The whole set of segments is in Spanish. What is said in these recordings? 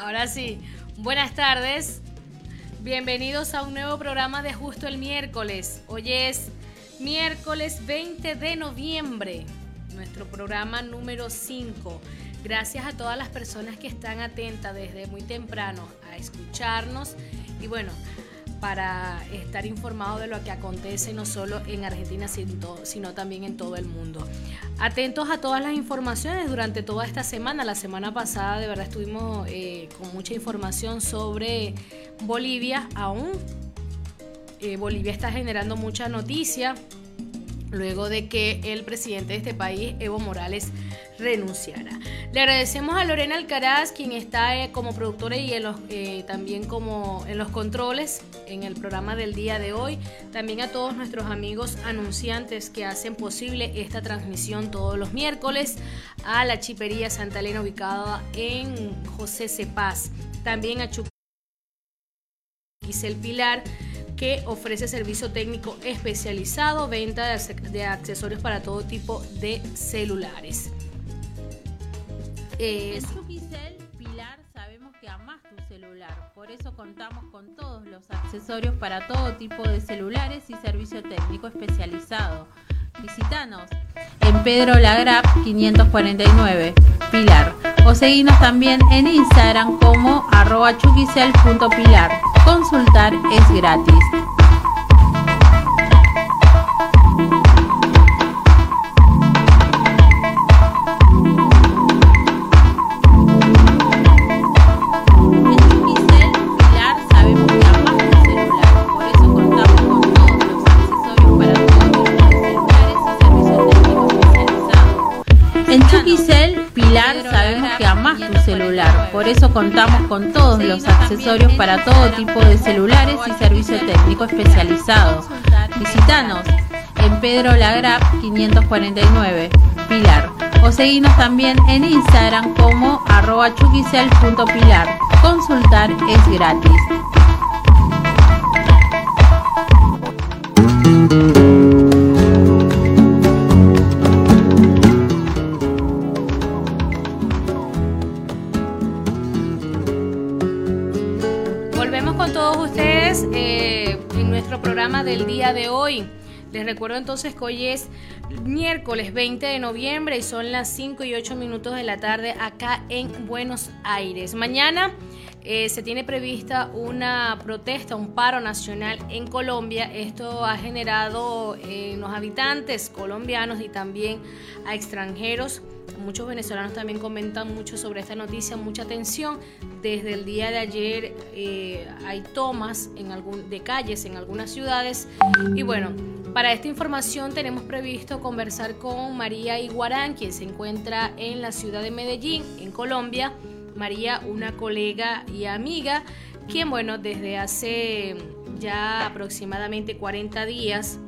Ahora sí, buenas tardes. Bienvenidos a un nuevo programa de Justo el Miércoles. Hoy es miércoles 20 de noviembre, nuestro programa número 5. Gracias a todas las personas que están atentas desde muy temprano a escucharnos y bueno, para estar informados de lo que acontece no solo en Argentina, sino también en todo el mundo. Atentos a todas las informaciones durante toda esta semana. La semana pasada de verdad estuvimos eh, con mucha información sobre Bolivia. Aún eh, Bolivia está generando mucha noticia luego de que el presidente de este país, Evo Morales, renunciara. Le agradecemos a Lorena Alcaraz, quien está eh, como productora y eh, también como en los controles en el programa del día de hoy. También a todos nuestros amigos anunciantes que hacen posible esta transmisión todos los miércoles. A la Chipería Santa Elena ubicada en José Cepaz. También a Chup el Pilar que ofrece servicio técnico especializado, venta de accesorios para todo tipo de celulares. En Chuquicel, Pilar, sabemos que amas tu celular. Por eso contamos con todos los accesorios para todo tipo de celulares y servicio técnico especializado. Visítanos en Pedro Lagrap 549, Pilar. O seguinos también en Instagram como arroba chuquicel.pilar. Consultar es gratis. Por eso contamos con todos los accesorios para todo tipo de celulares y servicio técnico especializado. Visítanos en Pedro Lagrap 549, Pilar. O seguinos también en Instagram como arroba chuquicel.pilar. Consultar es gratis. De hoy. Les recuerdo entonces que hoy es miércoles 20 de noviembre y son las 5 y 8 minutos de la tarde acá en Buenos Aires. Mañana eh, se tiene prevista una protesta, un paro nacional en Colombia. Esto ha generado en eh, los habitantes colombianos y también a extranjeros muchos venezolanos también comentan mucho sobre esta noticia, mucha atención. Desde el día de ayer eh, hay tomas en algún, de calles en algunas ciudades. Y bueno, para esta información tenemos previsto conversar con María Iguarán, quien se encuentra en la ciudad de Medellín, en Colombia. María, una colega y amiga, quien bueno, desde hace ya aproximadamente 40 días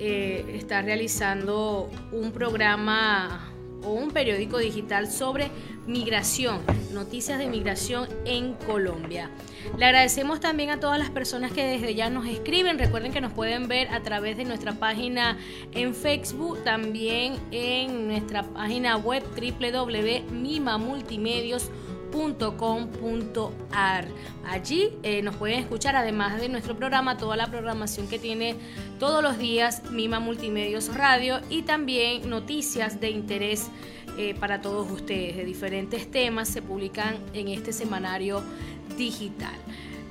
eh, está realizando un programa o un periódico digital sobre migración, noticias de migración en Colombia. Le agradecemos también a todas las personas que desde ya nos escriben. Recuerden que nos pueden ver a través de nuestra página en Facebook, también en nuestra página web www.mimamultimedios.com .com.ar. Allí eh, nos pueden escuchar, además de nuestro programa, toda la programación que tiene todos los días Mima Multimedios Radio y también noticias de interés eh, para todos ustedes de diferentes temas se publican en este semanario digital.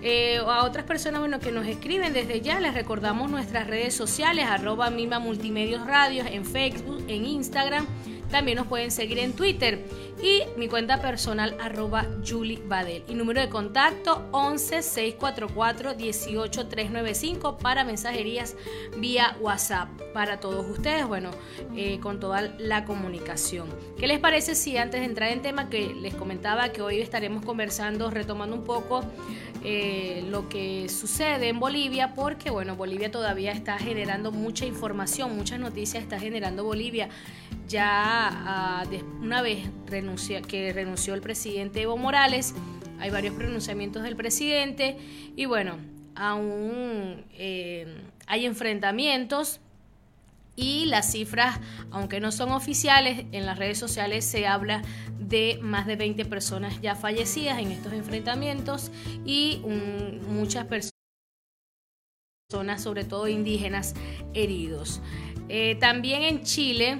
Eh, a otras personas bueno, que nos escriben desde ya, les recordamos nuestras redes sociales, arroba Mima Multimedios Radio en Facebook, en Instagram también nos pueden seguir en Twitter y mi cuenta personal arroba Julie Badel. Y número de contacto 11 644 18 395 para mensajerías vía WhatsApp para todos ustedes, bueno, eh, con toda la comunicación. ¿Qué les parece si antes de entrar en tema que les comentaba que hoy estaremos conversando, retomando un poco eh, lo que sucede en Bolivia, porque bueno, Bolivia todavía está generando mucha información, muchas noticias está generando Bolivia ya una vez que renunció el presidente Evo Morales, hay varios pronunciamientos del presidente y bueno, aún eh, hay enfrentamientos y las cifras, aunque no son oficiales, en las redes sociales se habla de más de 20 personas ya fallecidas en estos enfrentamientos y muchas personas, sobre todo indígenas, heridos. Eh, también en Chile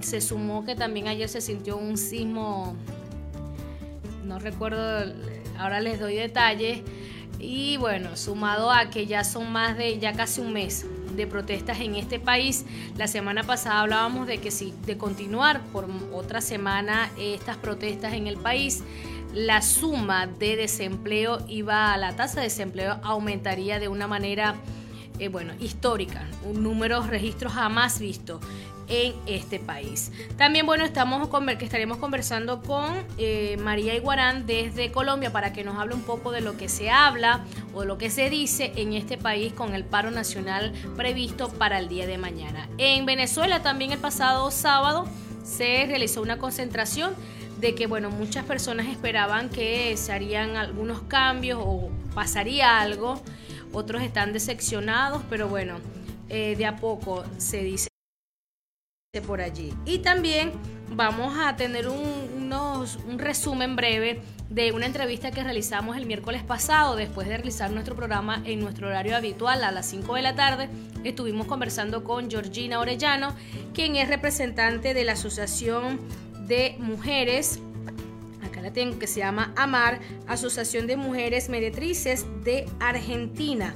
se sumó que también ayer se sintió un sismo, no recuerdo, ahora les doy detalles, y bueno, sumado a que ya son más de, ya casi un mes de protestas en este país. La semana pasada hablábamos de que si de continuar por otra semana estas protestas en el país, la suma de desempleo iba a la tasa de desempleo aumentaría de una manera eh, bueno, histórica, un número registros jamás visto en este país. También, bueno, estamos que estaremos conversando con eh, María Iguarán desde Colombia para que nos hable un poco de lo que se habla o lo que se dice en este país con el paro nacional previsto para el día de mañana. En Venezuela también el pasado sábado se realizó una concentración de que, bueno, muchas personas esperaban que se harían algunos cambios o pasaría algo. Otros están decepcionados, pero bueno, eh, de a poco se dice por allí. Y también vamos a tener un, un resumen breve de una entrevista que realizamos el miércoles pasado, después de realizar nuestro programa en nuestro horario habitual a las 5 de la tarde. Estuvimos conversando con Georgina Orellano, quien es representante de la Asociación de Mujeres acá la tengo, que se llama AMAR, Asociación de Mujeres Meretrices de Argentina.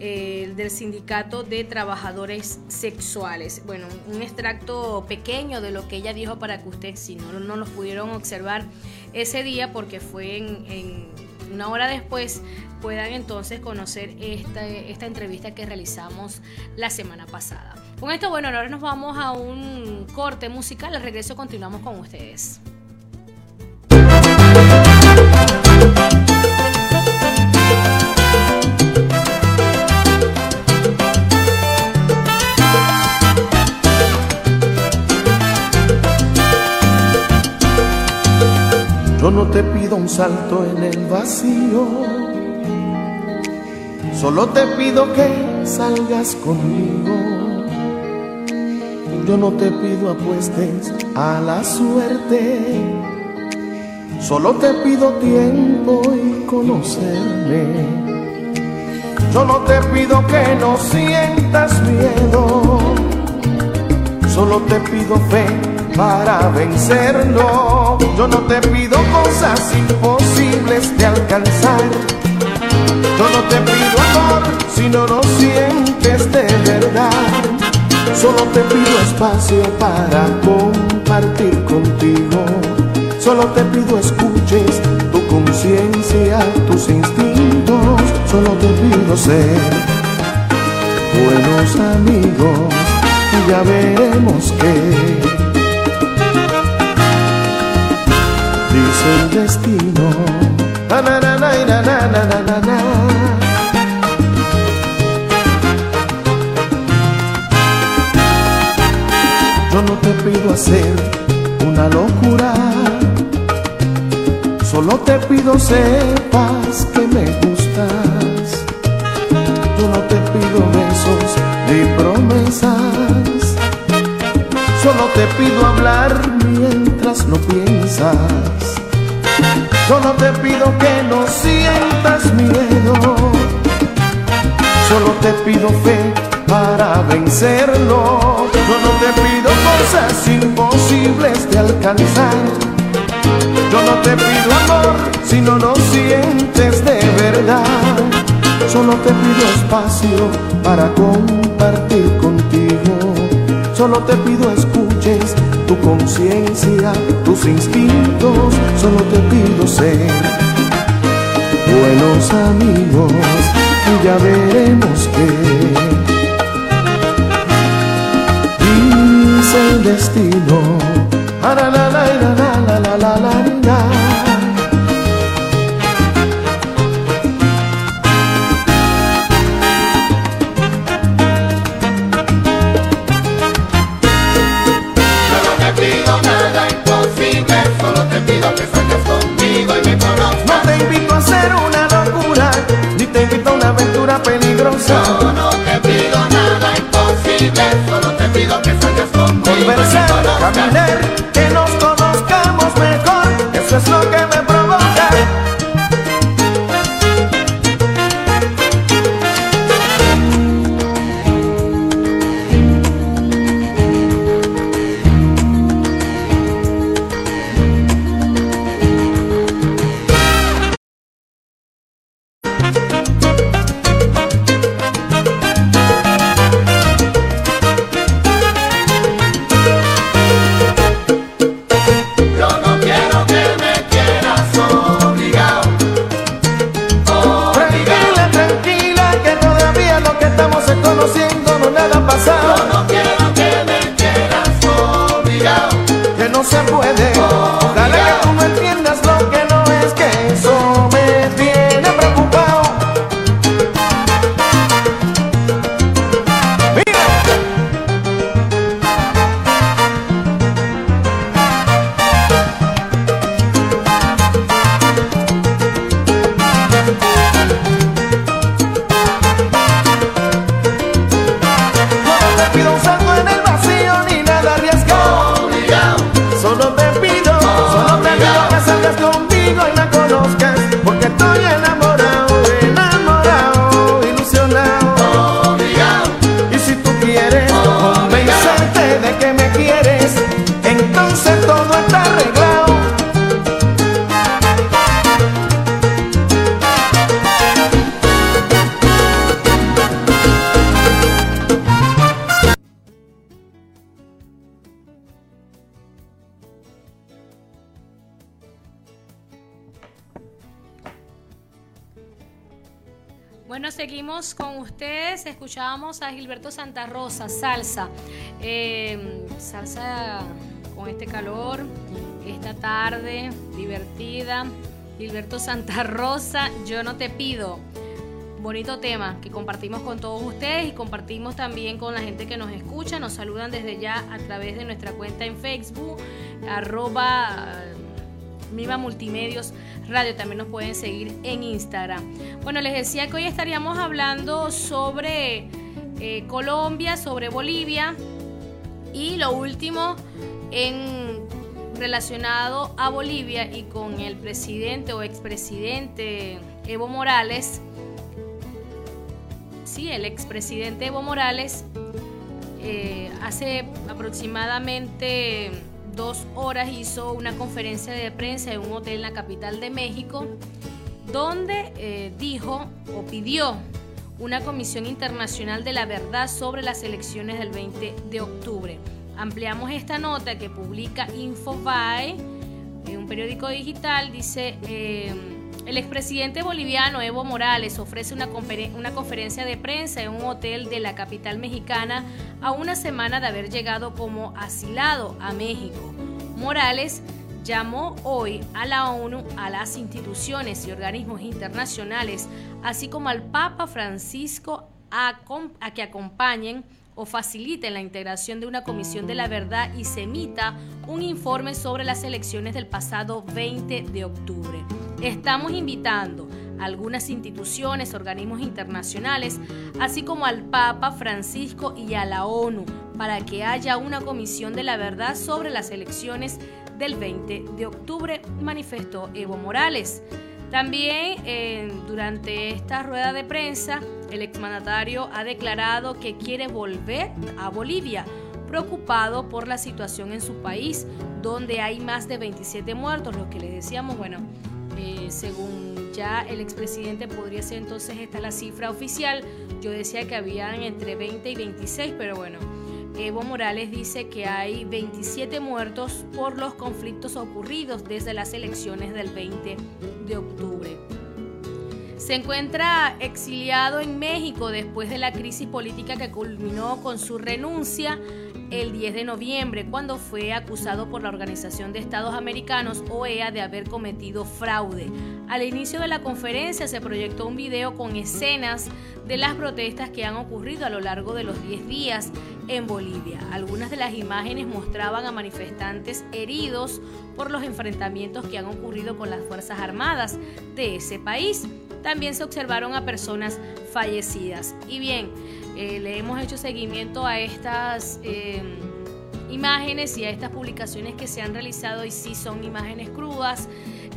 Eh, del Sindicato de Trabajadores Sexuales. Bueno, un extracto pequeño de lo que ella dijo para que ustedes, si no, no lo pudieron observar ese día, porque fue en, una hora después, puedan entonces conocer esta, esta entrevista que realizamos la semana pasada. Con esto, bueno, ahora nos vamos a un corte musical. Al regreso continuamos con ustedes. Yo no te pido un salto en el vacío, solo te pido que salgas conmigo. Yo no te pido apuestes a la suerte, solo te pido tiempo y conocerme. Yo no te pido que no sientas miedo, solo te pido fe para vencerlo. Yo no te pido cosas imposibles de alcanzar. Yo no te pido amor si no lo sientes de verdad. Solo te pido espacio para compartir contigo. Solo te pido escuches tu conciencia, tus instintos. Solo te pido ser buenos amigos y ya veremos que el destino. Yo no te pido hacer una locura, solo te pido sepas que me gustas. Yo no te pido besos ni promesas, solo te pido hablar mientras no piensas. Solo te pido que no sientas miedo. Solo te pido fe para vencerlo. Yo no te pido cosas imposibles de alcanzar. Yo no te pido amor si no lo sientes de verdad. Solo te pido espacio para compartir contigo. Solo te pido escuches tu conciencia, tus instintos, solo te pido ser buenos amigos y ya veremos que dice el destino. Solo no te pido nada imposible, solo te pido que salgas conmigo. Conversar, caminar Gilberto Santa Rosa, yo no te pido. Bonito tema que compartimos con todos ustedes y compartimos también con la gente que nos escucha. Nos saludan desde ya a través de nuestra cuenta en Facebook, arroba Miva Multimedios Radio. También nos pueden seguir en Instagram. Bueno, les decía que hoy estaríamos hablando sobre eh, Colombia, sobre Bolivia y lo último en relacionado a Bolivia y con el presidente o expresidente Evo Morales. Sí, el expresidente Evo Morales eh, hace aproximadamente dos horas hizo una conferencia de prensa en un hotel en la capital de México, donde eh, dijo o pidió una comisión internacional de la verdad sobre las elecciones del 20 de octubre. Ampliamos esta nota que publica Infobae, un periódico digital, dice... Eh, el expresidente boliviano Evo Morales ofrece una, conferencia de prensa en un hotel de la capital mexicana a una semana de haber llegado como asilado a México. Morales llamó hoy a la ONU, a las instituciones y organismos internacionales, así como al Papa Francisco a que acompañen o faciliten la integración de una comisión de la verdad y se emita un informe sobre las elecciones del pasado 20 de octubre. Estamos invitando a algunas instituciones, organismos internacionales, así como al Papa Francisco y a la ONU, para que haya una comisión de la verdad sobre las elecciones del 20 de octubre, manifestó Evo Morales. También eh, durante esta rueda de prensa, el exmandatario ha declarado que quiere volver a Bolivia, preocupado por la situación en su país, donde hay más de 27 muertos, lo que les decíamos, bueno, eh, según ya el expresidente podría ser entonces esta la cifra oficial. Yo decía que habían entre 20 y 26, pero bueno, Evo Morales dice que hay 27 muertos por los conflictos ocurridos desde las elecciones del 20 de octubre. Se encuentra exiliado en México después de la crisis política que culminó con su renuncia el 10 de noviembre, cuando fue acusado por la Organización de Estados Americanos, OEA, de haber cometido fraude. Al inicio de la conferencia se proyectó un video con escenas de las protestas que han ocurrido a lo largo de los 10 días en Bolivia. Algunas de las imágenes mostraban a manifestantes heridos por los enfrentamientos que han ocurrido con las Fuerzas Armadas de ese país. También se observaron a personas fallecidas. Y bien, eh, le hemos hecho seguimiento a estas em, imágenes y a estas publicaciones que se han realizado y sí son imágenes crudas.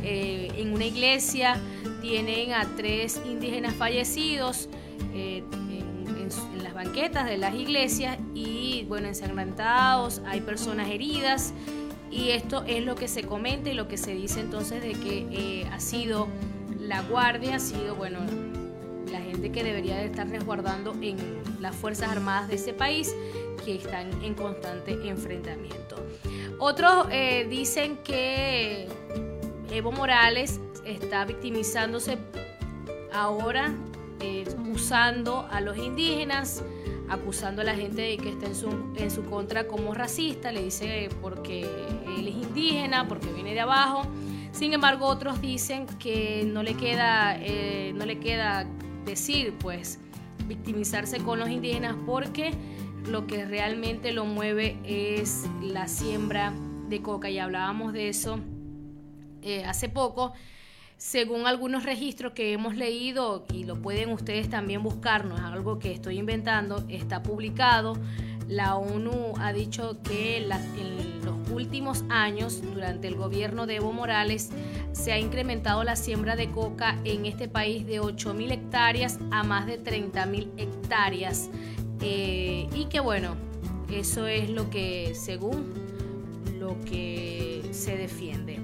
Eh, en una iglesia tienen a tres indígenas fallecidos eh, en, en, las banquetas de las iglesias y bueno, ensangrentados, hay personas heridas y esto es lo que se comenta y lo que se dice entonces de que ha sido la guardia, ha sido bueno la gente que debería de estar resguardando en las Fuerzas Armadas de ese país que están en constante enfrentamiento. Otros eh, dicen que Evo Morales está victimizándose ahora eh, usando a los indígenas, acusando a la gente de que está en su, contra como racista, le dice porque él es indígena, porque viene de abajo. Sin embargo, otros dicen que no le queda, eh, no le queda decir, pues, victimizarse con los indígenas porque lo que realmente lo mueve es la siembra de coca. Y hablábamos de eso eh, hace poco según algunos registros que hemos leído, y lo pueden ustedes también buscar, no es algo que estoy inventando, está publicado, la ONU ha dicho que en los últimos años, durante el gobierno de Evo Morales, se ha incrementado la siembra de coca en este país de 8.000 hectáreas a más de 30.000 hectáreas. Eh, y que bueno, eso es lo que, según lo que se defiende.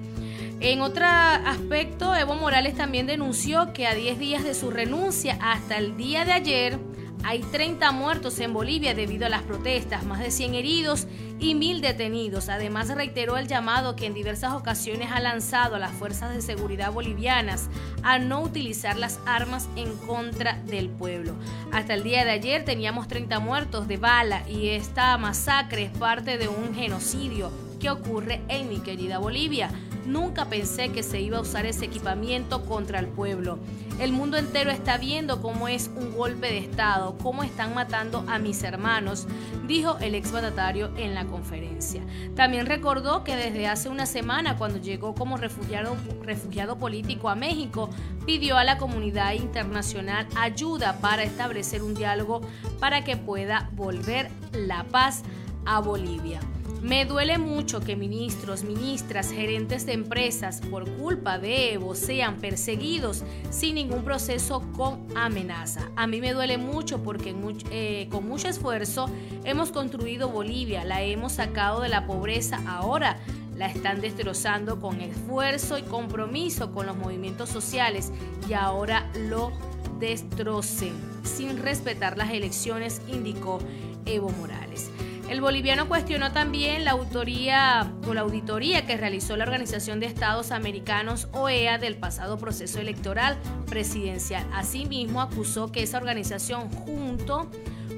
En otro aspecto, Evo Morales también denunció que a 10 días de su renuncia hasta el día de ayer hay 30 muertos en Bolivia debido a las protestas, más de 100 heridos y 1.000 detenidos. Además, reiteró el llamado que en diversas ocasiones ha lanzado a las fuerzas de seguridad bolivianas a no utilizar las armas en contra del pueblo. Hasta el día de ayer teníamos 30 muertos de bala y esta masacre es parte de un genocidio ocurre en mi querida Bolivia. Nunca pensé que se iba a usar ese equipamiento contra el pueblo. El mundo entero está viendo cómo es un golpe de Estado, cómo están matando a mis hermanos, dijo el exmandatario en la conferencia. También recordó que desde hace una semana, cuando llegó como refugiado político a México, pidió a la comunidad internacional ayuda para establecer un diálogo para que pueda volver la paz a Bolivia. Me duele mucho que ministros, ministras, gerentes de empresas por culpa de Evo sean perseguidos sin ningún proceso con amenaza. A mí me duele mucho porque eh, con mucho esfuerzo hemos construido Bolivia, la hemos sacado de la pobreza, ahora la están destrozando con esfuerzo y compromiso con los movimientos sociales y ahora lo destrocen sin respetar las elecciones, indicó Evo Morales. El boliviano cuestionó también la autoría o la auditoría que realizó la Organización de Estados Americanos OEA del pasado proceso electoral presidencial. Asimismo, acusó que esa organización junto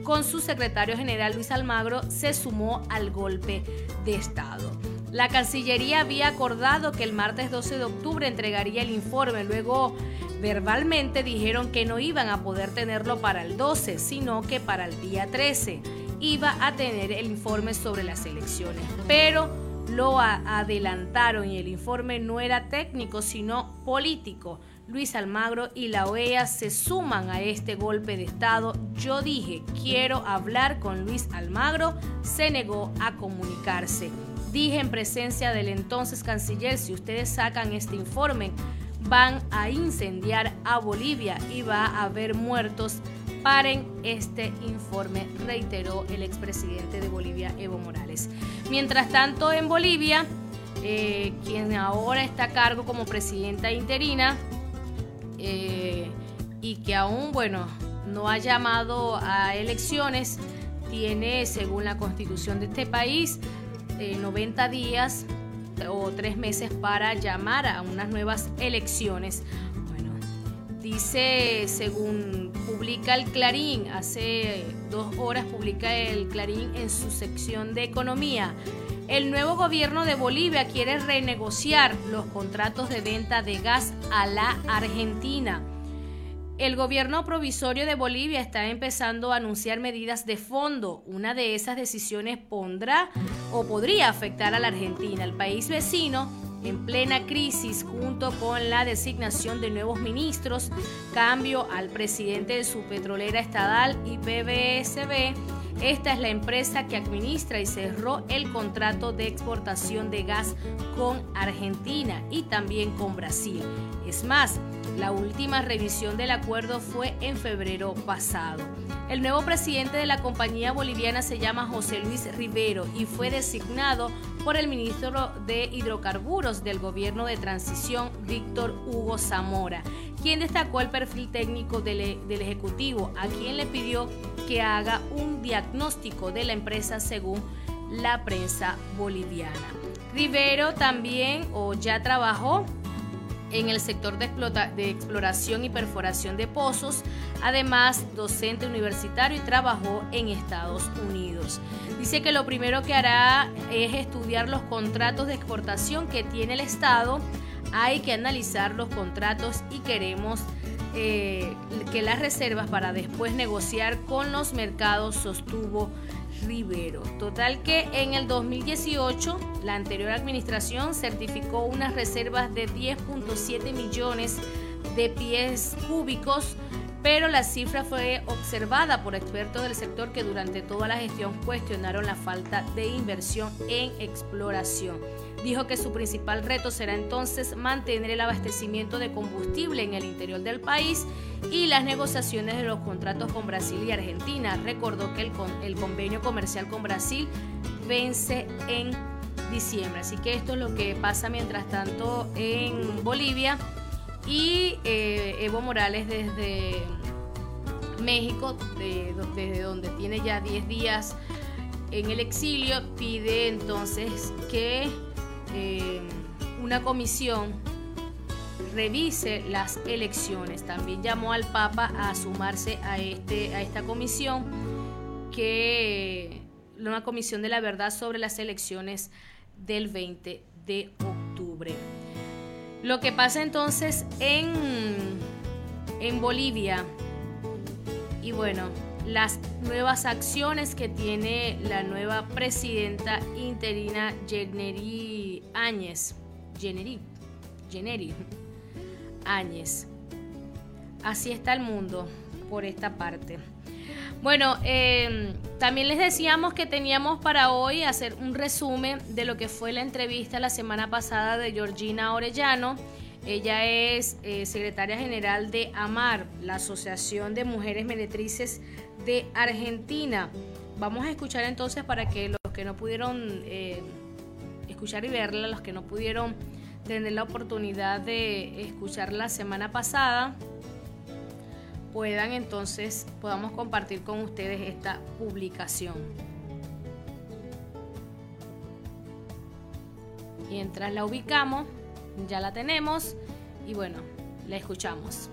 con su secretario general Luis Almagro se sumó al golpe de Estado. La Cancillería había acordado que el martes 12 de octubre entregaría el informe, luego verbalmente dijeron que no iban a poder tenerlo para el 12, sino que para el día 13 iba a tener el informe sobre las elecciones, pero lo adelantaron y el informe no era técnico, sino político. Luis Almagro y la OEA se suman a este golpe de Estado. Yo dije, quiero hablar con Luis Almagro, se negó a comunicarse. Dije en presencia del entonces canciller, si ustedes sacan este informe, van a incendiar a Bolivia y va a haber muertos paren este informe, reiteró el expresidente de Bolivia, Evo Morales. Mientras tanto, en Bolivia, eh, quien ahora está a cargo como presidenta interina eh, y que aún, bueno, no ha llamado a elecciones, tiene, según la constitución de este país, 90 eh, días o tres meses para llamar a unas nuevas elecciones. Dice, según publica el Clarín, hace dos horas publica el Clarín en su sección de economía, el nuevo gobierno de Bolivia quiere renegociar los contratos de venta de gas a la Argentina. El gobierno provisorio de Bolivia está empezando a anunciar medidas de fondo. Una de esas decisiones pondrá o podría afectar a la Argentina. El país vecino en plena crisis junto con la designación de nuevos ministros, cambio al presidente de su petrolera estatal y PBSB. Esta es la empresa que administra y cerró el contrato de exportación de gas con Argentina y también con Brasil. Es más, la última revisión del acuerdo fue en febrero pasado. El nuevo presidente de la compañía boliviana se llama José Luis Rivero y fue designado por el ministro de Hidrocarburos del gobierno de transición, Víctor Hugo Zamora, quien destacó el perfil técnico del, del, Ejecutivo, a quien le pidió que haga un diagnóstico de la empresa según la prensa boliviana. Rivero también o ya trabajó en el sector de, de exploración y perforación de pozos, además docente universitario y trabajó en Estados Unidos. Dice que lo primero que hará es estudiar los contratos de exportación que tiene el Estado. Hay que analizar los contratos y queremos eh, que las reservas para después negociar con los mercados, sostuvo Total que en el 2018 la anterior administración certificó unas reservas de 10.7 millones de pies cúbicos, pero la cifra fue observada por expertos del sector que durante toda la gestión cuestionaron la falta de inversión en exploración. Dijo que su principal reto será entonces mantener el abastecimiento de combustible en el interior del país y las negociaciones de los contratos con Brasil y Argentina. Recordó que el, convenio comercial con Brasil vence en diciembre. Así que esto es lo que pasa mientras tanto en Bolivia. Y eh, Evo Morales desde México, desde donde tiene ya 10 días en el exilio, pide entonces que eh, una comisión revise las elecciones. También llamó al Papa a sumarse a, este, a esta comisión, que una comisión de la verdad sobre las elecciones del 20 de octubre. Lo que pasa entonces en, en Bolivia, y bueno, las nuevas acciones que tiene la nueva presidenta interina Jeneri Áñez. Jeneri. Jeneri Áñez. Así está el mundo por esta parte. Bueno, em, también les decíamos que teníamos para hoy hacer un resumen de lo que fue la entrevista la semana pasada de Georgina Orellano. Ella es eh, secretaria general de AMAR, la Asociación de Mujeres Meretrices de Argentina. Vamos a escuchar entonces para que los que no pudieron eh, escuchar y verla, los que no pudieron tener la oportunidad de escuchar la semana pasada, puedan entonces, podamos compartir con ustedes esta publicación. Mientras la ubicamos, ya la tenemos y bueno, la escuchamos.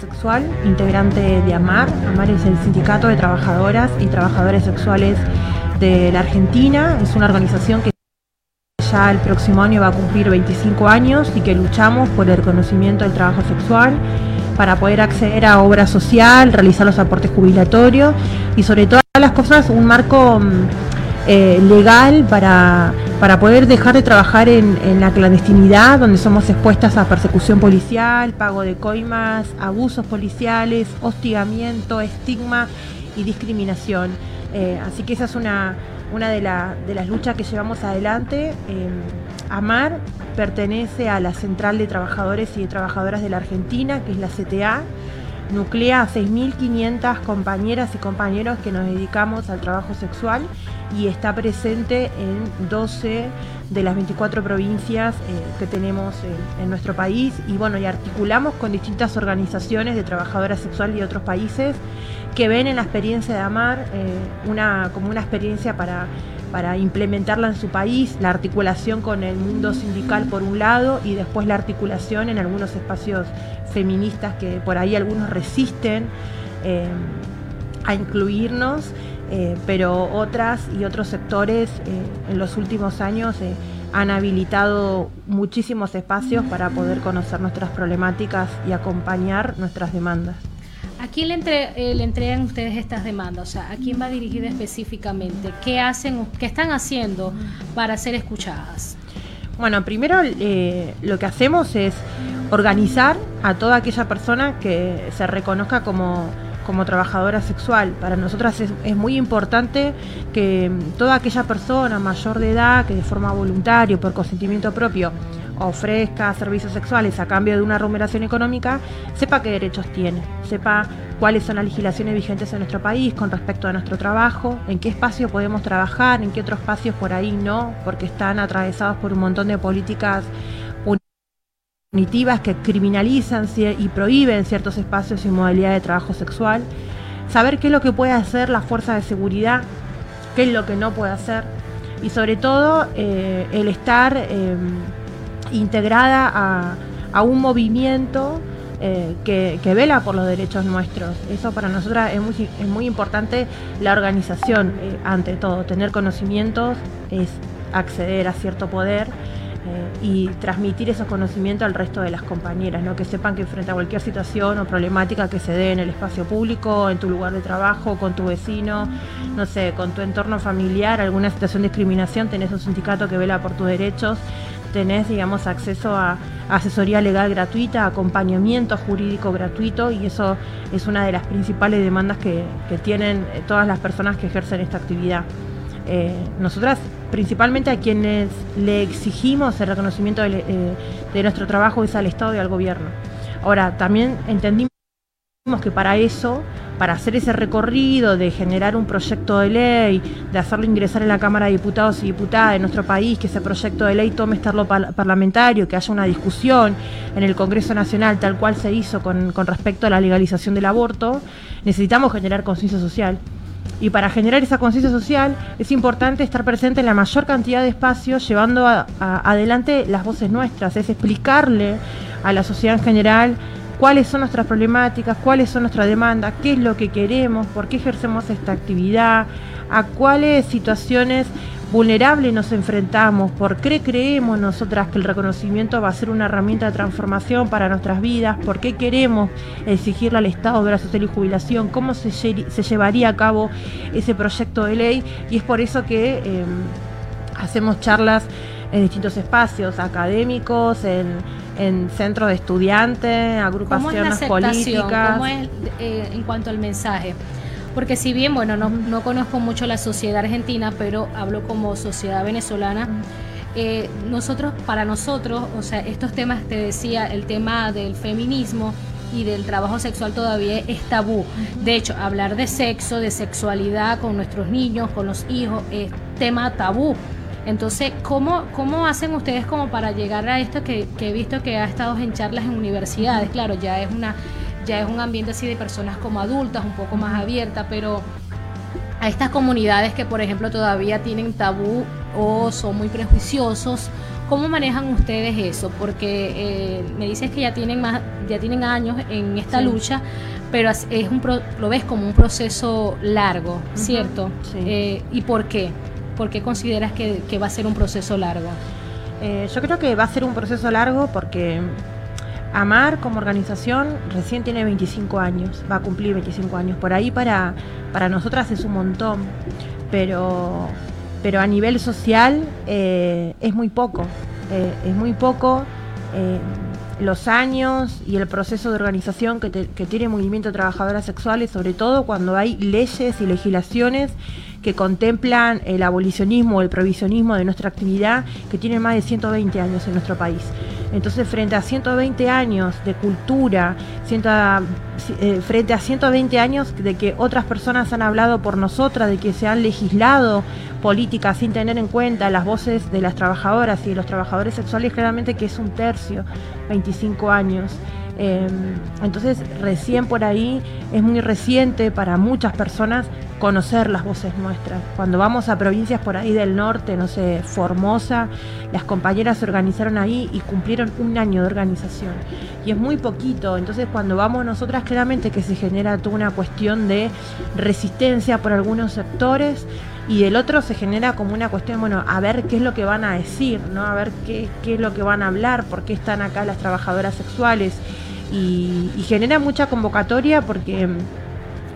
Sexual, integrante de AMAR. AMAR es el Sindicato de Trabajadoras y Trabajadores Sexuales de la Argentina. Es una organización que ya el próximo año va a cumplir 25 años y que luchamos por el reconocimiento del trabajo sexual para poder acceder a obra social, realizar los aportes jubilatorios y sobre todas las cosas un marco mm, eh, legal para, para, poder dejar de trabajar en, la clandestinidad, donde somos expuestas a persecución policial, pago de coimas, abusos policiales, hostigamiento, estigma y discriminación. Eh, así que esa es una, una de, de, las luchas que llevamos adelante. Eh, AMAR pertenece a la Central de Trabajadores y Trabajadoras de la Argentina, que es la CTA nuclea a 6.500 compañeras y compañeros que nos dedicamos al trabajo sexual y está presente en 12 de las 24 provincias eh, que tenemos en, nuestro país. Y bueno, y articulamos con distintas organizaciones de trabajadoras sexuales de otros países que ven en la experiencia de Amar eh, una, como una experiencia para para implementarla en su país, la articulación con el mundo sindical por un lado y después la articulación en algunos espacios feministas que por ahí algunos resisten eh, a incluirnos, eh, pero otras y otros sectores eh, en los últimos años han habilitado muchísimos espacios para poder conocer nuestras problemáticas y acompañar nuestras demandas. ¿A quién le, eh, le, entregan ustedes estas demandas? O sea, ¿a quién va dirigida específicamente? ¿Qué hacen, qué están haciendo para ser escuchadas? Bueno, primero eh, lo que hacemos es organizar a toda aquella persona que se reconozca como, como trabajadora sexual. Para nosotras es, es, muy importante que toda aquella persona mayor de edad que de forma voluntaria por consentimiento propio ofrezca servicios sexuales a cambio de una remuneración económica, sepa qué derechos tiene, sepa cuáles son las legislaciones vigentes en nuestro país con respecto a nuestro trabajo, en qué espacio podemos trabajar, en qué otros espacios por ahí no, porque están atravesados por un montón de políticas punitivas que criminalizan y prohíben ciertos espacios y modalidades de trabajo sexual, saber qué es lo que puede hacer la fuerza de seguridad, qué es lo que no puede hacer, y sobre todo eh, el estar eh, integrada a, un movimiento eh, que, vela por los derechos nuestros. Eso para nosotras es muy, es muy importante la organización, ante todo, tener conocimientos es acceder a cierto poder eh, y transmitir esos conocimientos al resto de las compañeras, ¿no? que sepan que frente a cualquier situación o problemática que se dé en el espacio público, en tu lugar de trabajo, con tu vecino, no sé, con tu entorno familiar, alguna situación de discriminación, tenés un sindicato que vela por tus derechos, tenés, digamos, acceso a asesoría legal gratuita, acompañamiento jurídico gratuito y eso es una de las principales demandas que, tienen todas las personas que ejercen esta actividad. Eh, nosotras principalmente a quienes le exigimos el reconocimiento eh, de, nuestro trabajo es al Estado y al gobierno. Ahora, también entendimos que para eso, para hacer ese recorrido de generar un proyecto de ley, de hacerlo ingresar en la Cámara de Diputados y Diputadas de nuestro país, que ese proyecto de ley tome estarlo parlamentario, que haya una discusión en el Congreso Nacional tal cual se hizo con, respecto a la legalización del aborto, necesitamos generar conciencia social. Y para generar esa conciencia social es importante estar presente en la mayor cantidad de espacios, llevando adelante las voces nuestras, es explicarle a la sociedad en general cuáles son nuestras problemáticas, cuáles son nuestras demandas, qué es lo que queremos, por qué ejercemos esta actividad, a cuáles situaciones vulnerable nos enfrentamos, por qué creemos nosotras que el reconocimiento va a ser una herramienta de transformación para nuestras vidas, por qué queremos exigirle al Estado la social y jubilación, cómo se, llevaría a cabo ese proyecto de ley. Y es por eso que em, hacemos charlas en distintos espacios académicos, en, centros de estudiantes, agrupaciones políticas. ¿Cómo es eh, en cuanto al mensaje? porque si bien, bueno, no, no conozco mucho la sociedad argentina, pero hablo como sociedad venezolana. Eh, nosotros, para nosotros, o sea, estos temas, te decía, el tema del feminismo y del trabajo sexual todavía es tabú. De hecho, hablar de sexo, de sexualidad con nuestros niños, con los hijos, es tema tabú. Entonces, ¿cómo, ¿cómo hacen ustedes como para llegar a esto que, que he visto que ha estado en charlas en universidades? Claro, ya es una ya es un ambiente así de personas como adultas, un poco más abierta, pero a estas comunidades que, por ejemplo, todavía tienen tabú o son muy prejuiciosos, ¿cómo manejan ustedes eso? Porque eh, me dices que ya tienen más, ya tienen años en esta lucha, pero es un lo ves como un proceso largo, ¿cierto? Eh, ¿Y por qué? ¿Por qué consideras que, va a ser un proceso largo? Eh, yo creo que va a ser un proceso largo porque Amar como organización recién tiene 25 años, va a cumplir 25 años. Por ahí para, para nosotras es un montón, pero, pero a nivel social eh, es muy poco. Eh, es muy poco los años y el proceso de organización que, que tiene el movimiento de trabajadoras sexuales, sobre todo cuando hay leyes y legislaciones que contemplan el abolicionismo el provisionismo de nuestra actividad, que tiene más de 120 años en nuestro país. Entonces, frente a 120 años de cultura, eh, frente a 120 años de que otras personas han hablado por nosotras, de que se han legislado políticas sin tener en cuenta las voces de las trabajadoras y de los trabajadores sexuales, claramente que es un tercio, 25 años. Em, entonces, recién por ahí es muy reciente para muchas personas conocer las voces nuestras. Cuando vamos a provincias por ahí del norte, no sé, Formosa, las compañeras se organizaron ahí y cumplieron un año de organización. Y es muy poquito, entonces cuando vamos nosotras claramente que se genera toda una cuestión de resistencia por algunos sectores y del otro se genera como una cuestión, bueno, a ver qué es lo que van a decir, ¿no? A ver qué, qué es lo que van a hablar, por qué están acá las trabajadoras sexuales y, genera mucha convocatoria porque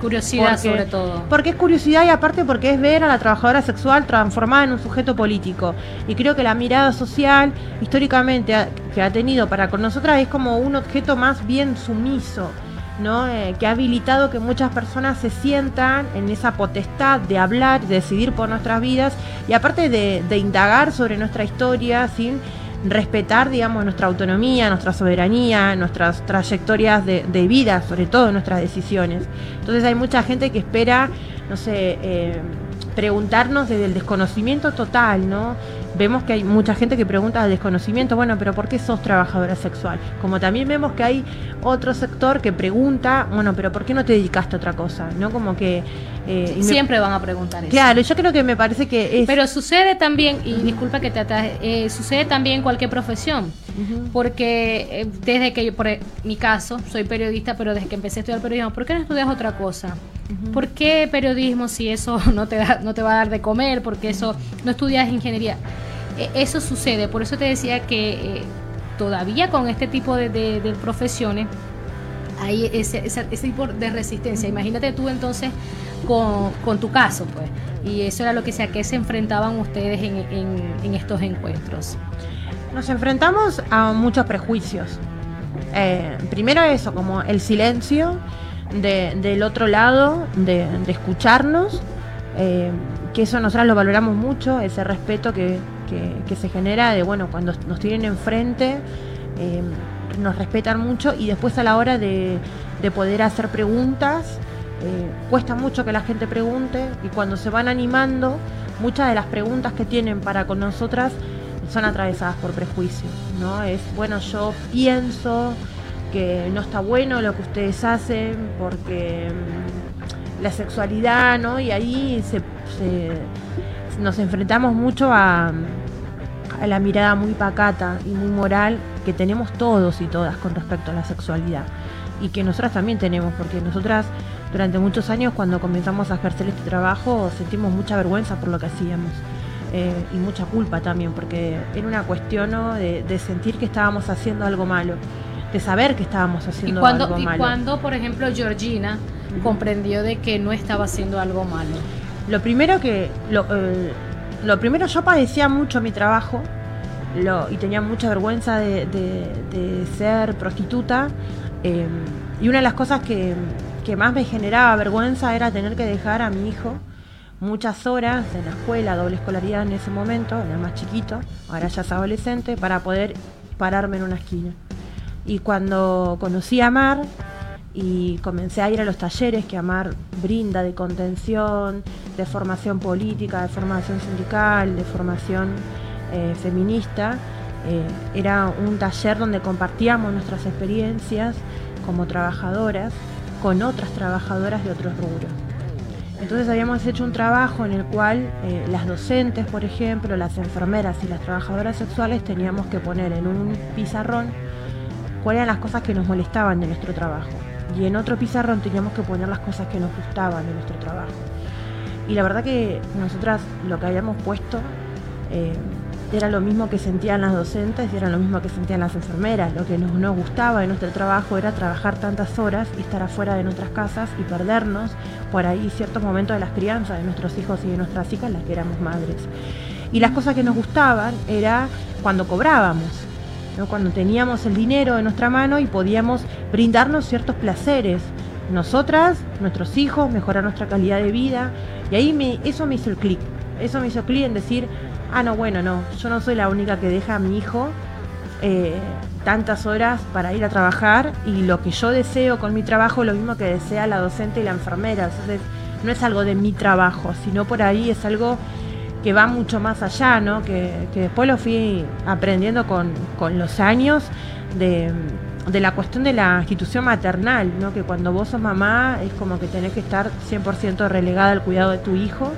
Curiosidad sobre todo. Porque es curiosidad y aparte porque es ver a la trabajadora sexual transformada en un sujeto político. Y creo que la mirada social, históricamente, que ha tenido para con nosotras es como un objeto más bien sumiso. ¿no? Eh, que ha habilitado que muchas personas se sientan en esa potestad de hablar, de decidir por nuestras vidas y aparte de, de indagar sobre nuestra historia sin respetar, digamos, nuestra autonomía, nuestra soberanía, nuestras trayectorias de, vida, sobre todo nuestras decisiones. Entonces hay mucha gente que espera, no sé, eh, preguntarnos desde el desconocimiento total, ¿no? Vemos que hay mucha gente que pregunta al desconocimiento, bueno, pero ¿por qué sos trabajadora sexual? Como también vemos que hay otro sector que pregunta, bueno, pero ¿por qué no te dedicaste a otra cosa? ¿No? Como que... Eh, Siempre van a preguntar eso. Claro, yo creo que me parece que es... Pero sucede también, y disculpa que te ataje, eh, sucede también en cualquier profesión, porque eh, desde que yo, por e, mi caso, soy periodista, pero desde que empecé a estudiar periodismo, ¿por qué no estudias otra cosa? ¿Por qué periodismo si eso no te, da, no te va a dar de comer? Porque eso no estudias ingeniería. E, eso sucede, por eso te decía que todavía con este tipo de, profesiones hay ese, ese, tipo de resistencia. Imagínate tú entonces con, tu caso, pues. Y eso era lo que sea, que se enfrentaban ustedes en, estos encuentros. Nos enfrentamos a muchos prejuicios. Eh, primero eso, como el silencio del otro lado, de, escucharnos, eh, que eso nosotros lo valoramos mucho, ese respeto que, se genera de, bueno, cuando nos tienen enfrente, eh, nos respetan mucho y después a la hora de, poder hacer preguntas, eh, cuesta mucho que la gente pregunte y cuando se van animando, muchas de las preguntas que tienen para con nosotras son atravesadas por prejuicios, ¿no? Es, bueno, yo pienso que no está bueno lo que ustedes hacen porque mm, la sexualidad, ¿no? Y ahí se, nos enfrentamos mucho a, a la mirada muy pacata y muy moral que tenemos todos y todas con respecto a la sexualidad y que nosotras también tenemos, porque nosotras durante muchos años cuando comenzamos a ejercer este trabajo sentimos mucha vergüenza por lo que hacíamos eh, y mucha culpa también, porque era una cuestión de, sentir que estábamos haciendo algo malo, de saber que estábamos haciendo algo malo. ¿Y cuando, por ejemplo, Georgina comprendió de que no estaba haciendo algo malo? Lo primero que... Lo, eh, lo primero yo padecía mucho mi trabajo lo, y tenía mucha vergüenza de, ser prostituta. Eh, y una de las cosas que, que, más me generaba vergüenza era tener que dejar a mi hijo muchas horas en la escuela, doble escolaridad en ese momento, era más chiquito, ahora ya es adolescente, para poder pararme en una esquina. Y cuando conocí a Mar y comencé a ir a los talleres que Amar brinda de contención, de formación política, de formación sindical, de formación eh, feminista. Eh, era un taller donde compartíamos nuestras experiencias como trabajadoras con otras trabajadoras de otros rubros. Entonces habíamos hecho un trabajo en el cual eh, las docentes, por ejemplo, las enfermeras y las trabajadoras sexuales teníamos que poner en un pizarrón cuáles eran las cosas que nos molestaban de nuestro trabajo. Y en otro pizarrón teníamos que poner las cosas que nos gustaban de nuestro trabajo. Y la verdad que nosotras lo que habíamos puesto era lo mismo que sentían las docentes y era lo mismo que sentían las enfermeras. Lo que nos, nos gustaba de nuestro trabajo era trabajar tantas horas y estar afuera de nuestras casas y perdernos por ahí ciertos momentos de las crianzas de nuestros hijos y de nuestras hijas, las que éramos madres. Y las cosas que nos gustaban era cuando cobrábamos, cuando teníamos el dinero en nuestra mano y podíamos brindarnos ciertos placeres. Nosotras, nuestros hijos, mejorar nuestra calidad de vida. Y ahí me, eso me hizo el clic. Eso me hizo clic en decir, ah, no, bueno, no, yo no soy la única que deja a mi hijo eh, tantas horas para ir a trabajar y lo que yo deseo con mi trabajo es lo mismo que desea la docente y la enfermera. Entonces, no es algo de mi trabajo, sino por ahí es algo que va mucho más allá, ¿no? Que, después lo fui aprendiendo con, los años de, de, la cuestión de la institución maternal, ¿no? Que cuando vos sos mamá es como que tenés que estar 100% relegada al cuidado de tu hijo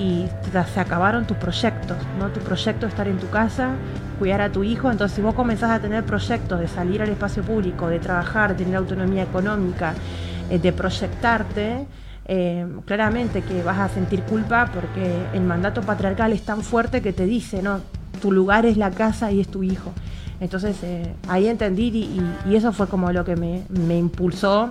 y se acabaron tus proyectos, ¿no? Tu proyecto de estar en tu casa, cuidar a tu hijo, entonces si vos comenzás a tener proyectos de salir al espacio público, de trabajar, de tener autonomía económica, eh, de proyectarte, eh, claramente que vas a sentir culpa porque el mandato patriarcal es tan fuerte que te dice, no, tu lugar es la casa y es tu hijo. Entonces eh, ahí entendí y, eso fue como lo que me, me impulsó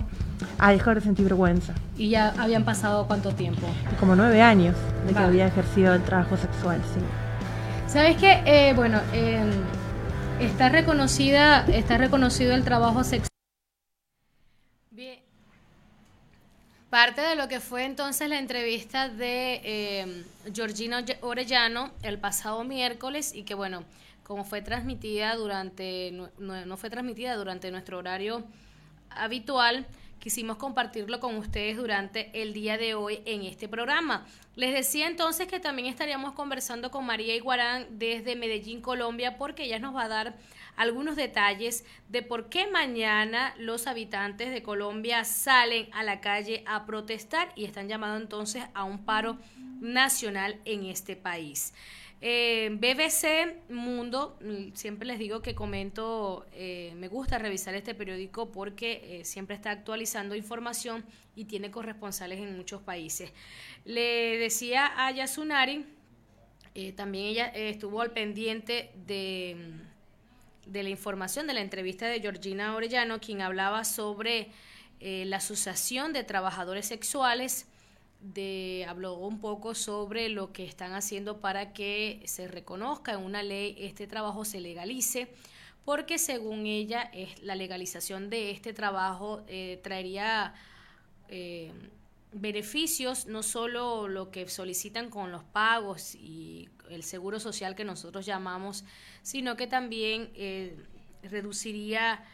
a dejar de sentir vergüenza. ¿Y ya habían pasado cuánto tiempo? Como nueve años de que había ejercido el trabajo sexual, sí. ¿Sabes qué? Eh, bueno, em, está reconocida, está reconocido el trabajo sexual. Bien. Parte de lo que fue entonces la entrevista de eh, Georgina Orellano el pasado miércoles y que bueno, como fue transmitida durante, no, fue transmitida durante nuestro horario habitual, quisimos compartirlo con ustedes durante el día de hoy en este programa. Les decía entonces que también estaríamos conversando con María Iguarán desde Medellín, Colombia, porque ella nos va a dar algunos detalles de por qué mañana los habitantes de Colombia salen a la calle a protestar y están llamando entonces a un paro nacional en este país. Eh, BBC Mundo, mm, siempre les digo que comento, eh, me gusta revisar este periódico porque eh, siempre está actualizando información y tiene corresponsales en muchos países. Le decía a Yasunari, también ella estuvo al pendiente de, de, la información de la entrevista de Georgina Orellano, quien hablaba sobre la Asociación de Trabajadores Sexuales de, habló un poco sobre lo que están haciendo para que se reconozca en una ley este trabajo se legalice, porque según ella es la legalización de este trabajo eh, traería eh, beneficios, no solo lo que solicitan con los pagos y el seguro social que nosotros llamamos, sino que también eh, reduciría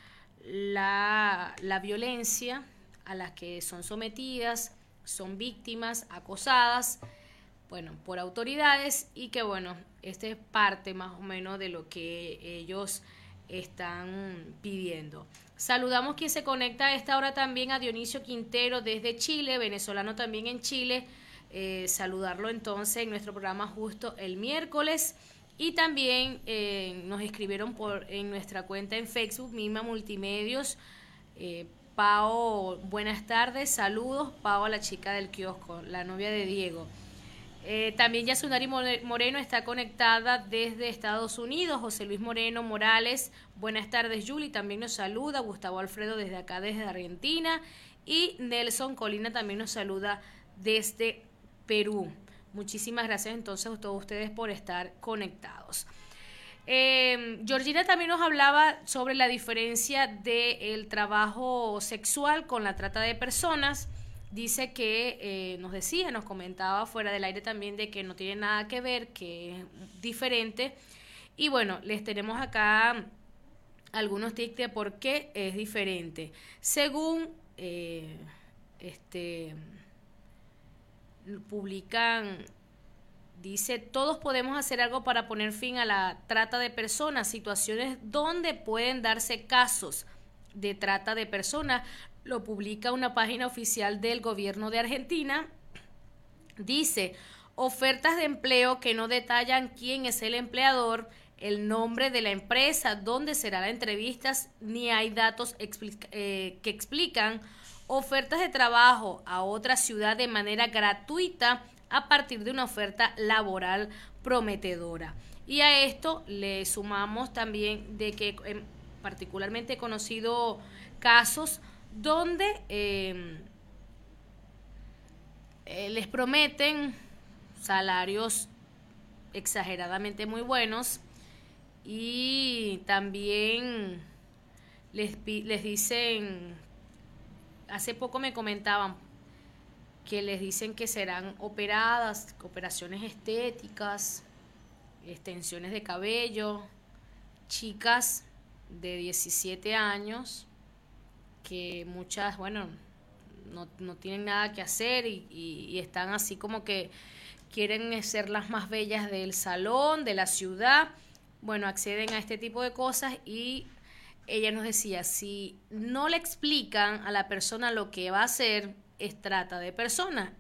la, la violencia a la que son sometidas son víctimas acosadas, bueno, por autoridades y que bueno, este es parte más o menos de lo que ellos están pidiendo. Saludamos quien se conecta a esta hora también a Dionisio Quintero desde Chile, venezolano también en Chile. Eh, saludarlo entonces en nuestro programa justo el miércoles. Y también eh, nos escribieron por en nuestra cuenta en Facebook, Mima Multimedios, eh, Pao, buenas tardes, saludos. Pao, la chica del kiosco, la novia de Diego. Eh, también Yasunari Moreno está conectada desde Estados Unidos. José Luis Moreno Morales, buenas tardes, Juli. También nos saluda. Gustavo Alfredo desde acá, desde Argentina. Y Nelson Colina también nos saluda desde Perú. Muchísimas gracias entonces a todos ustedes por estar conectados. Eh, Georgina también nos hablaba sobre la diferencia del trabajo sexual con la trata de personas. Dice que eh, nos decía, nos comentaba fuera del aire también de que no tiene nada que ver, que es diferente. Y bueno, les tenemos acá algunos tips de por qué es diferente. Según eh, este publican Dice, todos podemos hacer algo para poner fin a la trata de personas, situaciones donde pueden darse casos de trata de personas. Lo publica una página oficial del gobierno de Argentina. Dice, ofertas de empleo que no detallan quién es el empleador, el nombre de la empresa, dónde será la entrevista, ni hay datos eh, que explican ofertas de trabajo a otra ciudad de manera gratuita a partir de una oferta laboral prometedora. Y a esto le sumamos también de que em, particularmente he conocido casos donde em, eh, les prometen salarios exageradamente muy buenos y también les, les dicen, hace poco me comentaban, que les dicen que serán operadas, operaciones estéticas, extensiones de cabello, chicas de 17 años, que muchas, bueno, no, no tienen nada que hacer y, y, están así como que quieren ser las más bellas del salón, de la ciudad, bueno, acceden a este tipo de cosas y ella nos decía, si no le explican a la persona lo que va a hacer, es trata de personas.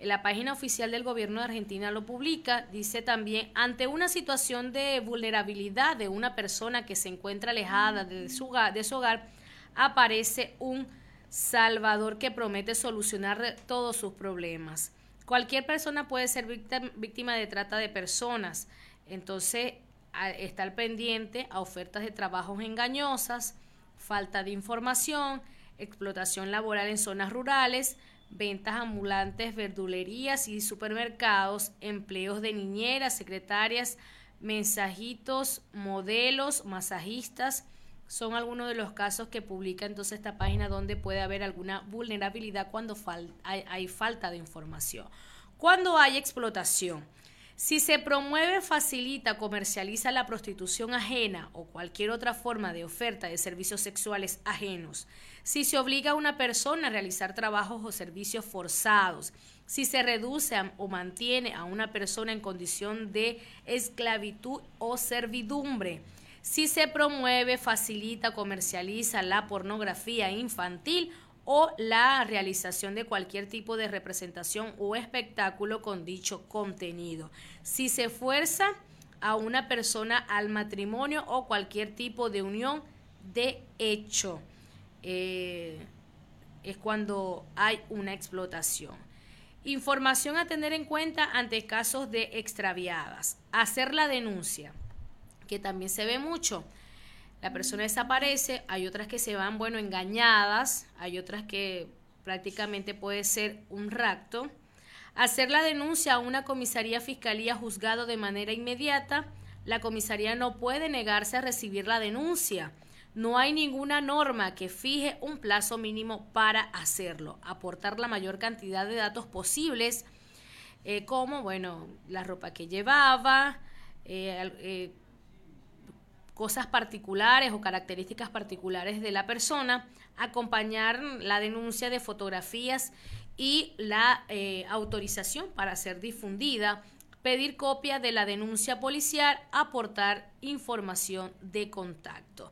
La página oficial del gobierno de Argentina lo publica, dice también, ante una situación de vulnerabilidad de una persona que se encuentra alejada de su hogar, de su hogar aparece un Salvador que promete solucionar todos sus problemas. Cualquier persona puede ser víctima de trata de personas, entonces está al pendiente a ofertas de trabajos engañosas, falta de información, explotación laboral en zonas rurales, ventas ambulantes, verdulerías y supermercados, empleos de niñeras, secretarias, mensajitos, modelos, masajistas. Son algunos de los casos que publica entonces esta página donde puede haber alguna vulnerabilidad cuando hay, falta de información. Cuando hay explotación, Si se promueve, facilita, comercializa la prostitución ajena o cualquier otra forma de oferta de servicios sexuales ajenos, si se obliga a una persona a realizar trabajos o servicios forzados, si se reduce o mantiene a una persona en condición de esclavitud o servidumbre, si se promueve, facilita, comercializa la pornografía infantil o la realización de cualquier tipo de representación o espectáculo con dicho contenido. Si se fuerza a una persona al matrimonio o cualquier tipo de unión de hecho, eh, es cuando hay una explotación. Información a tener en cuenta ante casos de extraviadas. Hacer la denuncia, que también se ve mucho la persona desaparece, hay otras que se van, bueno, engañadas, hay otras que prácticamente puede ser un rapto. Hacer la denuncia a una comisaría, fiscalía, juzgado de manera inmediata, la comisaría no puede negarse a recibir la denuncia. No hay ninguna norma que fije un plazo mínimo para hacerlo. Aportar la mayor cantidad de datos posibles, eh, como, bueno, la ropa que llevaba, eh, eh, cosas particulares o características particulares de la persona, acompañar la denuncia de fotografías y la autorización para ser difundida, pedir copia de la denuncia policial, aportar información de contacto.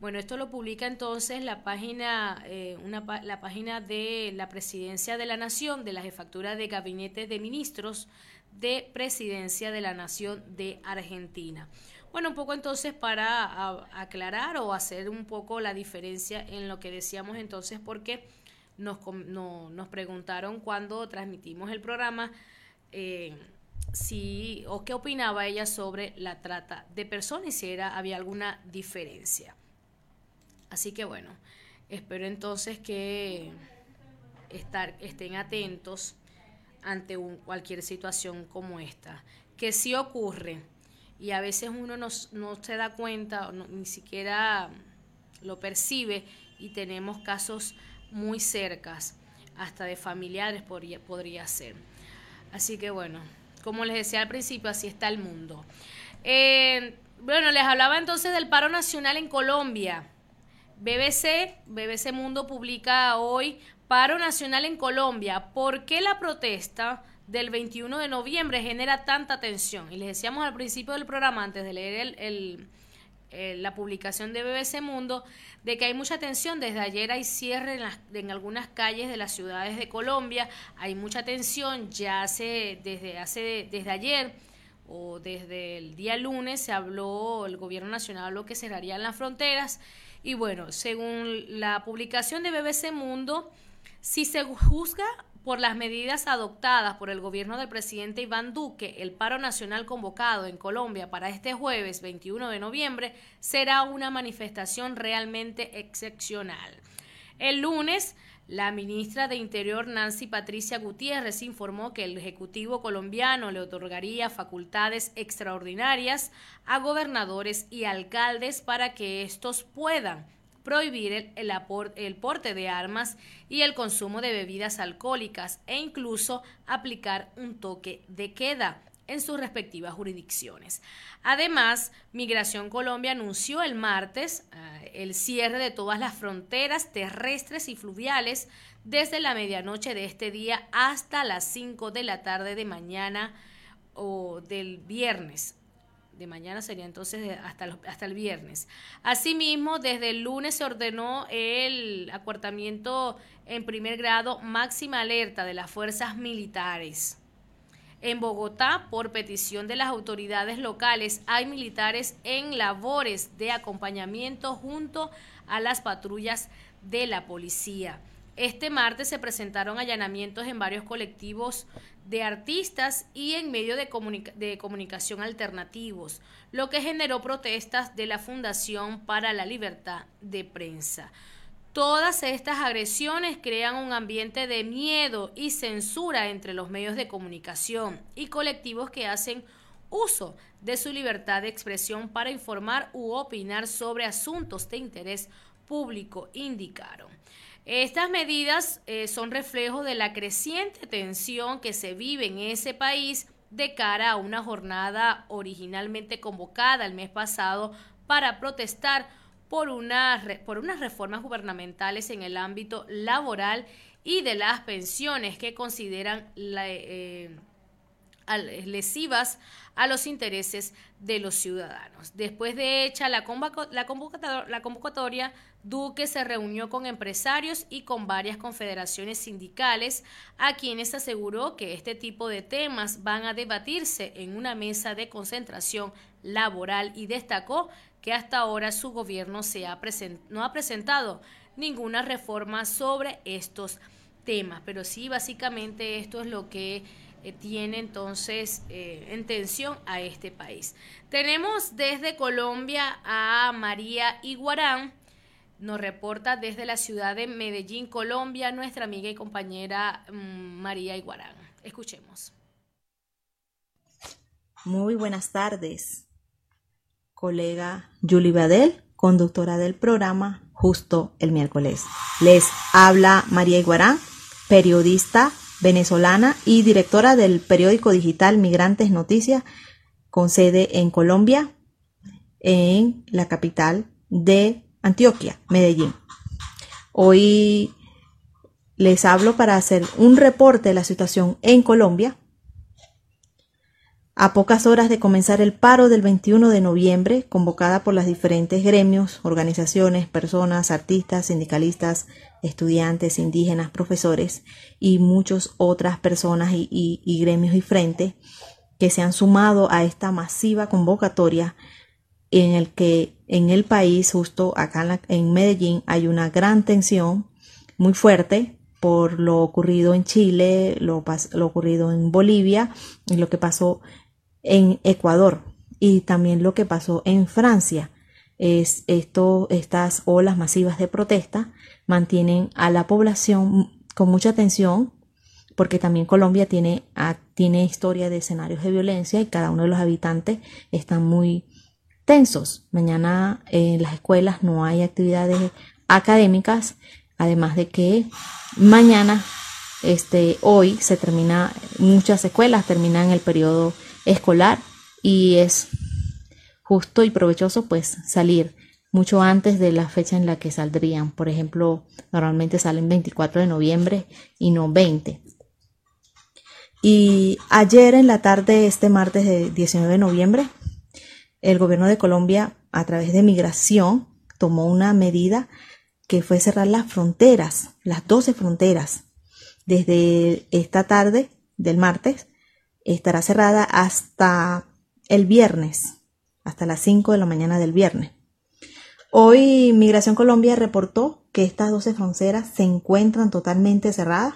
Bueno, esto lo publica entonces la página, eh, una, la página de la Presidencia de la Nación, de la Jefatura de Gabinete de Ministros de Presidencia de la Nación de Argentina. Bueno, un poco entonces para aclarar o hacer un poco la diferencia en lo que decíamos entonces, porque nos, nos preguntaron cuando transmitimos el programa eh, si o qué opinaba ella sobre la trata de personas y si era, había alguna diferencia. Así que bueno, espero entonces que estar, estén atentos ante cualquier situación como esta, que sí ocurre y a veces uno no, se da cuenta, ni siquiera lo percibe y tenemos casos muy cercas, hasta de familiares podría, podría ser. Así que bueno, como les decía al principio, así está el mundo. Eh, bueno, les hablaba entonces del paro nacional en Colombia. BBC, BBC Mundo publica hoy paro nacional en Colombia. ¿Por qué la protesta? del 21 de noviembre genera tanta tensión. Y les decíamos al principio del programa, antes de leer el, la publicación de BBC Mundo, de que hay mucha tensión. Desde ayer hay cierre en, en, algunas calles de las ciudades de Colombia. Hay mucha tensión. Ya hace, desde, hace, desde ayer o desde el día lunes se habló, el gobierno nacional habló que cerrarían las fronteras. Y bueno, según la publicación de BBC Mundo, si se juzga por las medidas adoptadas por el gobierno del presidente Iván Duque, el paro nacional convocado en Colombia para este jueves 21 de noviembre será una manifestación realmente excepcional. El lunes, la ministra de Interior Nancy Patricia Gutiérrez informó que el Ejecutivo colombiano le otorgaría facultades extraordinarias a gobernadores y alcaldes para que estos puedan prohibir el, el, porte de armas y el consumo de bebidas alcohólicas e incluso aplicar un toque de queda en sus respectivas jurisdicciones. Además, Migración Colombia anunció el martes eh, el cierre de todas las fronteras terrestres y fluviales desde la medianoche de este día hasta las 5 de la tarde de mañana o del viernes de mañana sería entonces hasta, hasta el viernes. Asimismo, desde el lunes se ordenó el acuartamiento en primer grado máxima alerta de las fuerzas militares. En Bogotá, por petición de las autoridades locales, hay militares en labores de acompañamiento junto a las patrullas de la policía. Este martes se presentaron allanamientos en varios colectivos de artistas y en medios de, de, comunicación alternativos, lo que generó protestas de la Fundación para la Libertad de Prensa. Todas estas agresiones crean un ambiente de miedo y censura entre los medios de comunicación y colectivos que hacen uso de su libertad de expresión para informar u opinar sobre asuntos de interés público, indicaron. Estas medidas eh, son reflejo de la creciente tensión que se vive en ese país de cara a una jornada originalmente convocada el mes pasado para protestar por, por unas reformas gubernamentales en el ámbito laboral y de las pensiones que consideran eh, lesivas a los intereses de los ciudadanos. Después de hecha la, la, convocatoria, Duque se reunió con empresarios y con varias confederaciones sindicales, a quienes aseguró que este tipo de temas van a debatirse en una mesa de concentración laboral y destacó que hasta ahora su gobierno se ha no ha presentado ninguna reforma sobre estos temas, pero sí básicamente esto es lo que eh, tiene entonces eh, en tensión a este país. Tenemos desde Colombia a María Iguarán, nos reporta desde la ciudad de Medellín, Colombia, nuestra amiga y compañera mm, María Iguarán. Escuchemos. Muy buenas tardes, colega Julie Badel, conductora del programa Justo el miércoles. Les habla María Iguarán, periodista venezolana y directora del periódico digital Migrantes Noticias, con sede en Colombia, en la capital de Antioquia, Medellín. Hoy les hablo para hacer un reporte de la situación en Colombia. A pocas horas de comenzar el paro del 21 de noviembre, convocada por los diferentes gremios, organizaciones, personas, artistas, sindicalistas, estudiantes, indígenas, profesores y muchas otras personas y, gremios y frentes que se han sumado a esta masiva convocatoria en el que en el país, justo acá en, Medellín, hay una gran tensión muy fuerte por lo ocurrido en Chile, lo, lo ocurrido en Bolivia y lo que pasó en Ecuador y también lo que pasó en Francia. Es esto, estas olas masivas de protesta mantienen a la población con mucha atención, porque también Colombia tiene, tiene historia de escenarios de violencia y cada uno de los habitantes están muy Mañana en las escuelas no hay actividades académicas, además de que mañana, este, hoy se termina, muchas escuelas terminan el periodo escolar y es justo y provechoso pues salir mucho antes de la fecha en la que saldrían. Por ejemplo, normalmente salen 24 de noviembre y no 20. Y ayer en la tarde, este martes de 19 de noviembre, el gobierno de Colombia, a través de migración, tomó una medida que fue cerrar las fronteras, las 12 fronteras. Desde esta tarde del martes estará cerrada hasta el viernes, hasta las 5 de la mañana del viernes. Hoy Migración Colombia reportó que estas 12 fronteras se encuentran totalmente cerradas.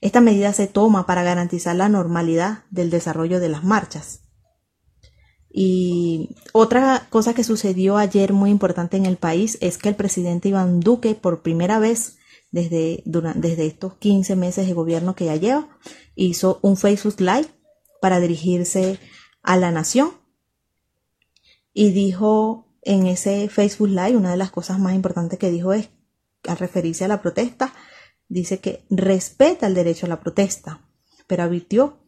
Esta medida se toma para garantizar la normalidad del desarrollo de las marchas. Y otra cosa que sucedió ayer muy importante en el país es que el presidente Iván Duque, por primera vez desde, desde estos 15 meses de gobierno que ya lleva, hizo un Facebook Live para dirigirse a la nación y dijo en ese Facebook Live, una de las cosas más importantes que dijo es, al referirse a la protesta, dice que respeta el derecho a la protesta, pero advirtió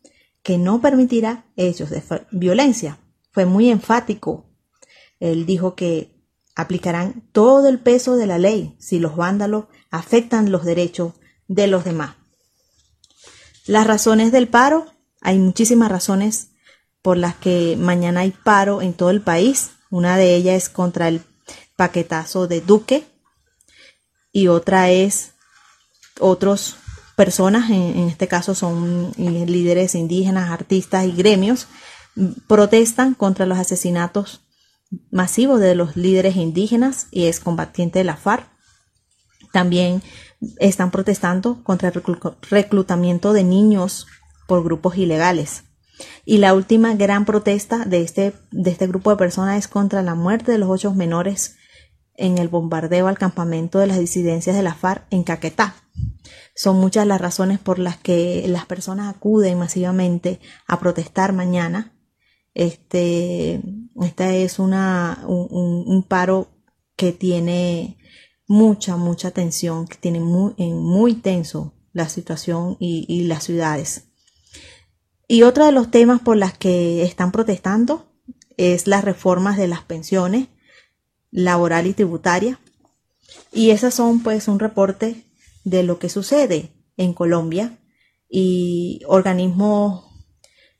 que no permitirá hechos de violencia. Fue muy enfático. Él dijo que aplicarán todo el peso de la ley si los vándalos afectan los derechos de los demás. Las razones del paro, hay muchísimas razones por las que mañana hay paro en todo el país. Una de ellas es contra el paquetazo de Duque y otra es otras personas, en, este caso son líderes indígenas, artistas y gremios, protestan contra los asesinatos masivos de los líderes indígenas y es combatiente de la FARC. También están protestando contra el reclutamiento de niños por grupos ilegales. Y la última gran protesta de este, de este grupo de personas es contra la muerte de los ocho menores en el bombardeo al campamento de las disidencias de la FARC en Caquetá. Son muchas las razones por las que las personas acuden masivamente a protestar mañana. Este, esta es una, un, paro que tiene mucha, mucha tensión, que tiene muy, muy tenso la situación y las ciudades. Y otro de los temas por las que están protestando es las reformas de las pensiones laboral y tributaria. Y esas son pues un reporte de lo que sucede en Colombia y organismos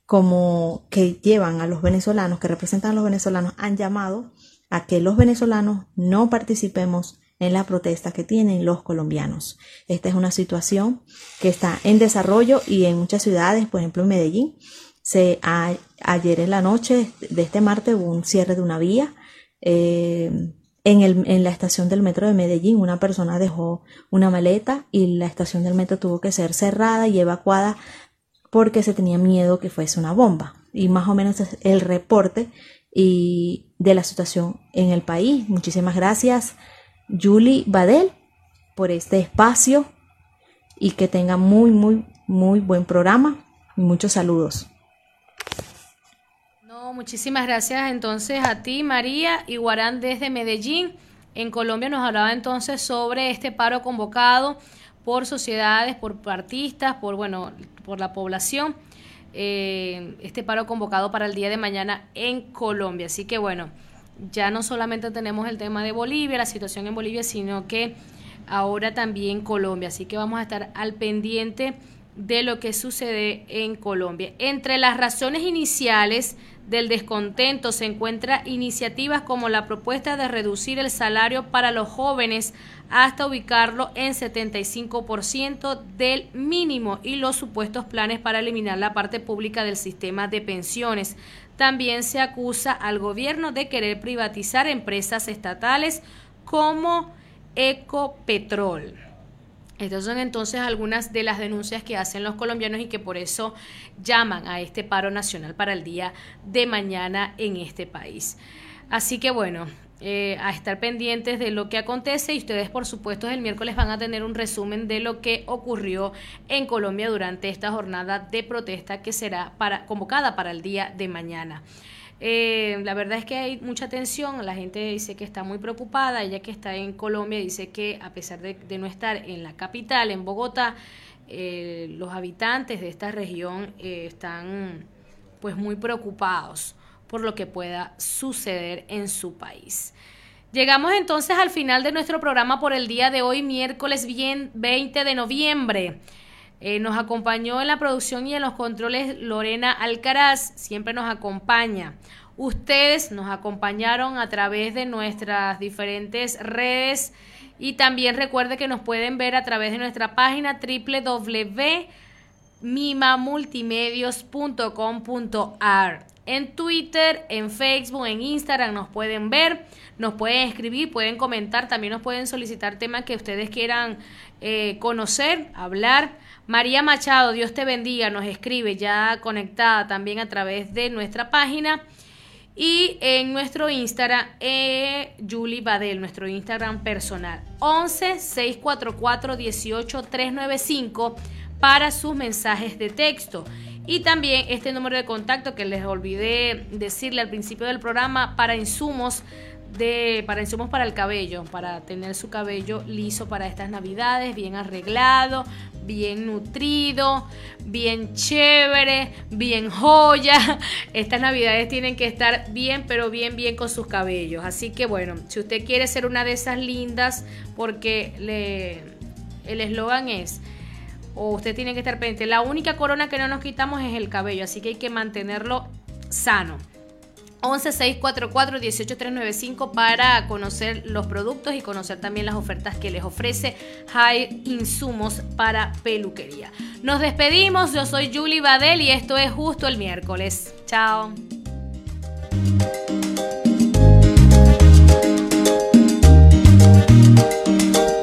como que llevan a los venezolanos, que representan a los venezolanos, han llamado a que los venezolanos no participemos en la protesta que tienen los colombianos. Esta es una situación que está en desarrollo y en muchas ciudades, por ejemplo en Medellín, se ayer en la noche de este martes hubo un cierre de una vía. Eh, en, el, en la estación del metro de Medellín una persona dejó una maleta y la estación del metro tuvo que ser cerrada y evacuada porque se tenía miedo que fuese una bomba. Y más o menos es el reporte y de la situación en el país. Muchísimas gracias, Julie Badel, por este espacio y que tenga muy, muy, muy buen programa. Y muchos saludos. No, muchísimas gracias entonces a ti, María y desde Medellín. En Colombia nos hablaba entonces sobre este paro convocado por sociedades, por artistas, por bueno, por la población. Eh, este paro convocado para el día de mañana en Colombia. Así que bueno, ya no solamente tenemos el tema de Bolivia, la situación en Bolivia, sino que ahora también Colombia. Así que vamos a estar al pendiente de lo que sucede en Colombia. Entre las razones iniciales del descontento se encuentran iniciativas como la propuesta de reducir el salario para los jóvenes hasta ubicarlo en 75% del mínimo y los supuestos planes para eliminar la parte pública del sistema de pensiones. También se acusa al gobierno de querer privatizar empresas estatales como Ecopetrol. Estas son entonces algunas de las denuncias que hacen los colombianos y que por eso llaman a este paro nacional para el día de mañana en este país. Así que bueno, eh, a estar pendientes de lo que acontece y ustedes por supuesto el miércoles van a tener un resumen de lo que ocurrió en Colombia durante esta jornada de protesta que será para, convocada para el día de mañana. Eh, la verdad es que hay mucha tensión, la gente dice que está muy preocupada, ella que está en Colombia dice que a pesar de, no estar en la capital, en Bogotá, eh, los habitantes de esta región eh, están pues muy preocupados por lo que pueda suceder en su país. Llegamos entonces al final de nuestro programa por el día de hoy, miércoles 20 de noviembre. Eh, nos acompañó en la producción y en los controles Lorena Alcaraz, siempre nos acompaña. Ustedes nos acompañaron a través de nuestras diferentes redes y también recuerde que nos pueden ver a través de nuestra página www.mimamultimedios.com.ar. En Twitter, en Facebook, en Instagram nos pueden ver, nos pueden escribir, pueden comentar, también nos pueden solicitar temas que ustedes quieran eh, conocer, hablar. María Machado, Dios te bendiga, nos escribe ya conectada también a través de nuestra página. Y en nuestro Instagram, eh, Julie Badel, nuestro Instagram personal, 11 644 18 395 para sus mensajes de texto. Y también este número de contacto que les olvidé decirle al principio del programa para insumos de para insumos para el cabello, para tener su cabello liso para estas navidades, bien arreglado, bien nutrido, bien chévere, bien joya. Estas navidades tienen que estar bien, pero bien, bien con sus cabellos. Así que bueno, si usted quiere ser una de esas lindas, porque le, el eslogan es, o usted tiene que estar pendiente, la única corona que no nos quitamos es el cabello, así que hay que mantenerlo sano. 11644-18395 para conocer los productos y conocer también las ofertas que les ofrece High Insumos para peluquería. Nos despedimos, yo soy Julie Badel y esto es justo el miércoles. Chao.